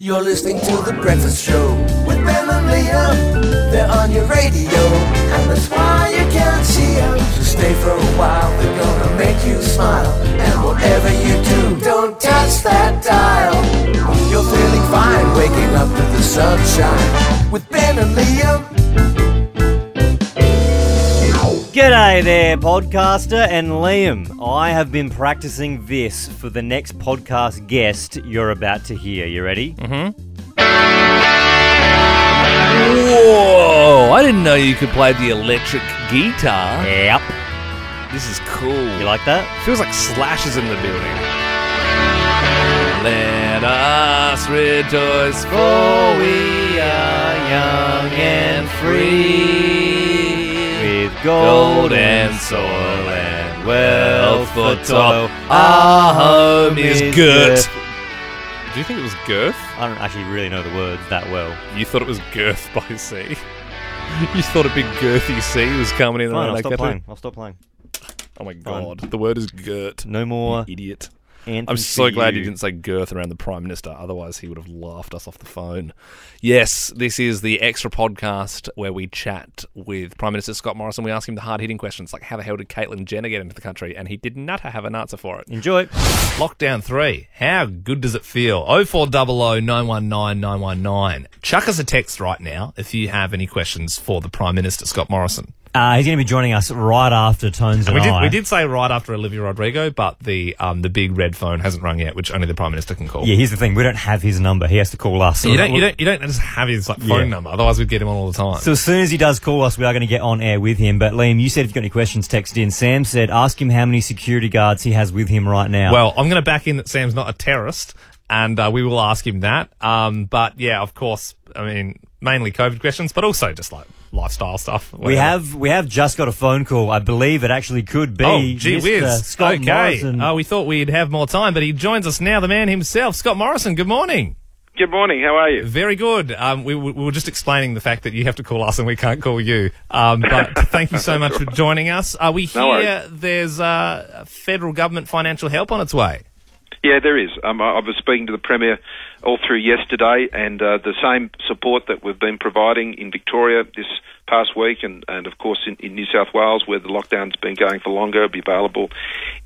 You're listening to The Breakfast Show with Ben and Liam. They're on your radio, and that's why you can't see them. So stay for a while, they're gonna make you smile. And whatever you do, don't touch that dial. You're feeling fine, waking up to the sunshine with Ben and Liam. G'day there, podcaster and Liam. I have been practicing this for the next podcast guest you're about to hear. You ready? Mm-hmm. Whoa! I didn't know you could play the electric guitar. Yep. This is cool. You like that? Feels like Slash is in the building. Let us rejoice, for we are young and free. Gold and soil and wealth for toil. Our home is girth. Do you think it was girth? I don't actually really know the words that well. You thought it was girth by sea. You thought a big girthy sea was coming in. Fine, I'll like stop that. playing. I'll stop playing. Oh my Fine. god, the word is girt. No more idiot. Anthems I'm so glad you. you didn't say girth around the Prime Minister, otherwise, he would have laughed us off the phone. Yes, this is the extra podcast where we chat with Prime Minister Scott Morrison. We ask him the hard hitting questions like how the hell did Caitlyn Jenner get into the country? And he did not have an answer for it. Enjoy. Lockdown 3. How good does it feel? 0400 919 919. Chuck us a text right now if you have any questions for the Prime Minister, Scott Morrison. Uh, he's going to be joining us right after Tones and We did, I. we did say right after Olivia Rodrigo, but the um, the big red phone hasn't rung yet, which only the Prime Minister can call. Yeah, here's the thing. We don't have his number. He has to call us. You don't, you don't, you don't just have his like phone Yeah. number. Otherwise, we'd get him on all the time. So as soon as he does call us, we are going to get on air with him. But Liam, you said if you've got any questions, text in. Sam said, ask him how many security guards he has with him right now. well, I'm going to back in that Sam's not a terrorist, and uh, we will ask him that. Um, but yeah, of course, I mean, mainly COVID questions, but also just like lifestyle stuff. we have we have just got a phone call. I believe it actually could be. Oh, gee Mr. whiz. Scott okay. Morrison. Oh, we thought we'd have more time, but he joins us now, the man himself, Scott Morrison. Good morning. Good morning. How are you? Very good. Um, we, we were just explaining the fact that you have to call us and we can't call you. Um, but thank you so much for joining us. Uh, we No hear worries. there's uh, federal government financial help on its way. Yeah, there is. Um, I was speaking to the Premier all through yesterday, and uh, the same support that we've been providing in Victoria this past week, and, and of course in, in New South Wales, where the lockdown's been going for longer, will be available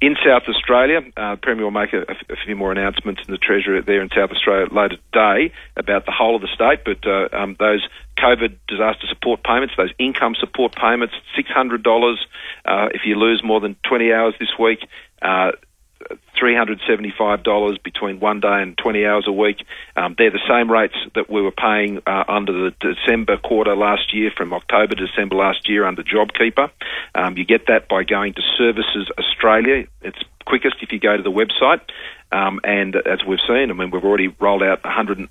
in South Australia. Uh, the Premier will make a, a few more announcements in the Treasury there in South Australia later today about the whole of the state, but uh, um, those COVID disaster support payments, those income support payments, $600 uh, if you lose more than 20 hours this week. Uh, $375 between one day and 20 hours a week. Um, they're the same rates that we were paying uh, under the December quarter last year, from October to December last year under JobKeeper. Um, you get that by going to Services Australia. It's quickest if you go to the website. Um, and as we've seen, I mean, we've already rolled out $187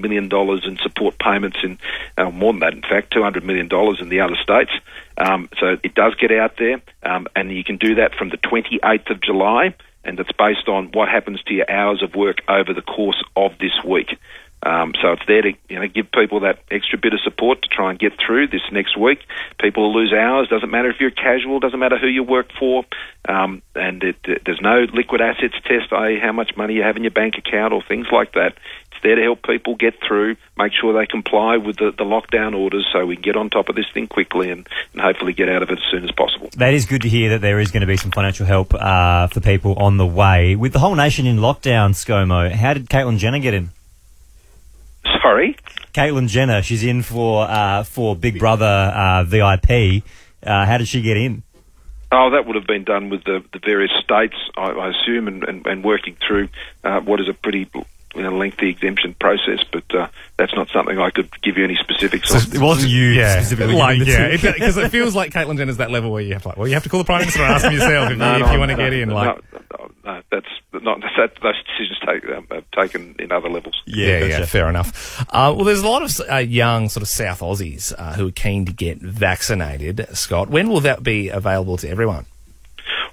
million in support payments, in uh, more than that, in fact, $200 million in the other states. Um, so it does get out there, um, and you can do that from the 28th of July, and it's based on what happens to your hours of work over the course of this week. Um, so it's there to you know give people that extra bit of support to try and get through this next week. People will lose hours. Doesn't matter if you're casual. Doesn't matter who you work for. Um, and it, it- there's no liquid assets test, i.e., how much money you have in your bank account or things like that. It's there to help people get through, make sure they comply with the, the lockdown orders, so we can get on top of this thing quickly and, and hopefully get out of it as soon as possible. That is good to hear that there is going to be some financial help uh, for people on the way. With the whole nation in lockdown, ScoMo, how did Caitlyn Jenner get in? Sorry. Caitlyn Jenner, she's in for uh, for Big Brother uh, VIP. Uh, how did she get in? Oh, that would have been done with the, the various states, I, I assume, and, and, and working through uh, what is a pretty you lengthy exemption process. But uh, that's not something I could give you any specifics on. It wasn't you specifically. like yeah, because it, feels like Caitlyn Jenner's that level where you have to like, well, you have to call the prime minister and ask him yourself if, you, if you want to no, get in. no, Like, no, no, no, that's not that, those decisions take, um, are taken in other levels. yeah, yeah, gotcha. fair enough. Uh, well, there's a lot of uh, young sort of South Aussies uh, who are keen to get vaccinated. Scott, when will that be available to everyone?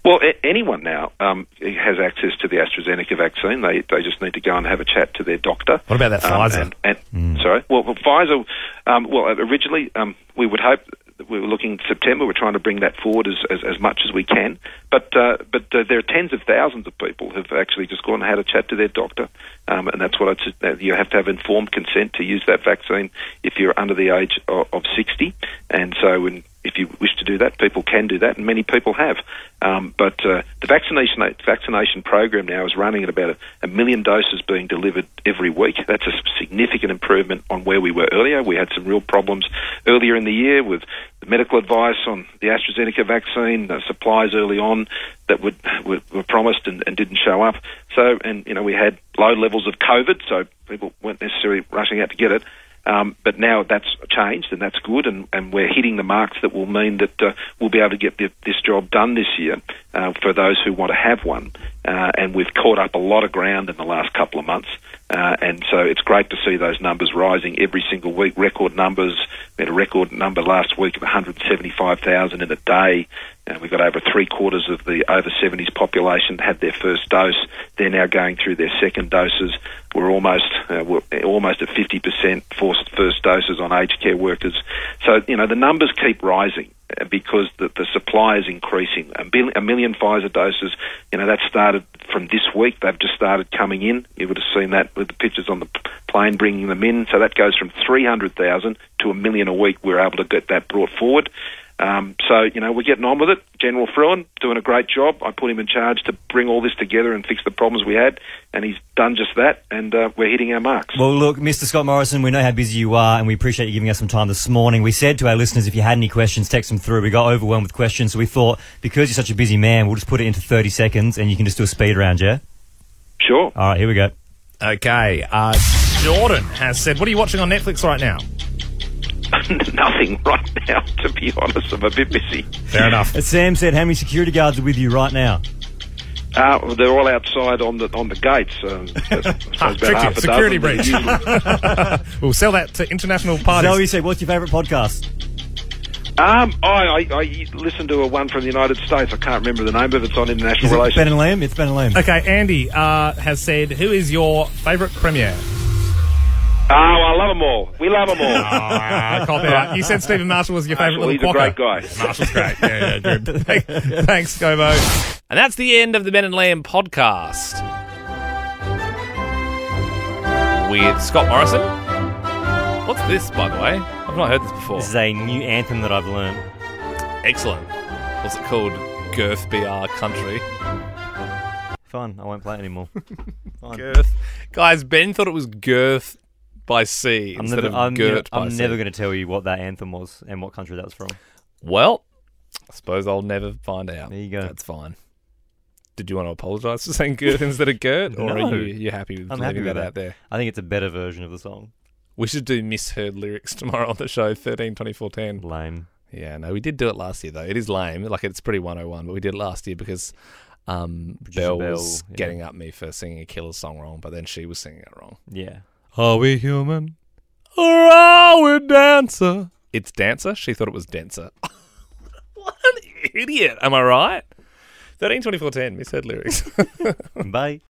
Well, a- anyone now um, has access to the AstraZeneca vaccine. They they just need to go and have a chat to their doctor. What about that Um, Pfizer? And, and Sorry. Well, well, Pfizer. Um, well, originally um, we would hope that we were looking September. We're trying to bring that forward as, as, as much as we can. But uh, but uh, there are tens of thousands of people who've actually just gone and had a chat to their doctor, um, and that's what uh, you have to have informed consent to use that vaccine if you're under the age of, of 60. And so when if you wish to do that, people can do that, and many people have. Um, but uh, the vaccination vaccination program now is running at about a, a, million doses being delivered every week. That's a significant improvement on where we were earlier. We had some real problems earlier in the year with the medical advice on the AstraZeneca vaccine, the supplies early on that would, were, were promised and, and didn't show up. So, and you know, we had low levels of COVID, so people weren't necessarily rushing out to get it. Um, but now that's changed and that's good, and, and we're hitting the marks that will mean that uh, we'll be able to get the, this job done this year uh, for those who want to have one. Uh, and we've caught up a lot of ground in the last couple of months. Uh, and so it's great to see those numbers rising every single week. Record numbers. We had a record number last week of 175,000 in a day. And we've got over three quarters of the over 70s population had their first dose. They're now going through their second doses. We're almost uh, we're almost at 50% forced first doses on aged care workers. So you know the numbers keep rising because the, the supply is increasing. A, bil- a million Pfizer doses, you know, that started from this week. They've just started coming in. You would have seen that with the pictures on the plane bringing them in. So that goes from 300,000 to a million a week. We're able to get that brought forward. Um, so, you know, we're getting on with it. General Frewen doing a great job. I put him in charge to bring all this together and fix the problems we had, and he's done just that, and uh, we're hitting our marks. Well, look, Mr. Scott Morrison, we know how busy you are, and we appreciate you giving us some time this morning. We said to our listeners, if you had any questions, text them through. We got overwhelmed with questions, so we thought, because you're such a busy man, we'll just put it into 30 seconds, and you can just do a speed round, yeah? Sure. All right, here we go. Okay. Uh, Jordan has said, what are you watching on Netflix right now? Nothing right now, to be honest. I'm a bit busy. Fair enough. As Sam said, how many security guards are with you right now? Uh, they're all outside on the on the gates. Um, ah, tricky. Security breach. we'll sell that to international parties. Zoe said, "What's your favourite podcast?" Um, I, I, I listened to a one from the United States. I can't remember the name of it. It's on international Is it relations. Ben and Liam. It's Ben and Liam. Okay, Andy uh, has said, "Who is your favourite premier?" Oh, I love them all. We love them all. oh, cop out. You said Steven Marshall was your favourite Marshall, little he's a great guy. Marshall's great. Yeah, yeah, good. Thanks, Gobo. And that's the end of the Ben and Liam podcast with Scott Morrison. What's this, by the way? I've not heard this before. This is a new anthem that I've learned. Excellent. What's it called? Girth BR Country. Fun. I won't play it anymore. Fine. Girth. Guys, Ben thought it was Girth by sea I'm instead never, of I'm, Gert by I'm sea. never going to tell you what that anthem was and what country that was from. Well, I suppose I'll never find out. There you go. That's fine. Did you want to apologise for saying Gert instead of Gert, or No. are you you happy with I'm leaving happy with that, out there? I think it's a better version of the song. We should do misheard lyrics tomorrow on the show 13 24 10. Lame. Yeah, no, we did do it last year though. It is lame, like it's pretty 101, but we did it last year because um, Producer Belle, was yeah. getting up me for singing a killer song wrong, but then she was singing it wrong. Yeah. Are we human? Or are we dancer? It's dancer. She thought it was dancer. what an idiot! Am I right? 13 24 10, misheard lyrics. Bye.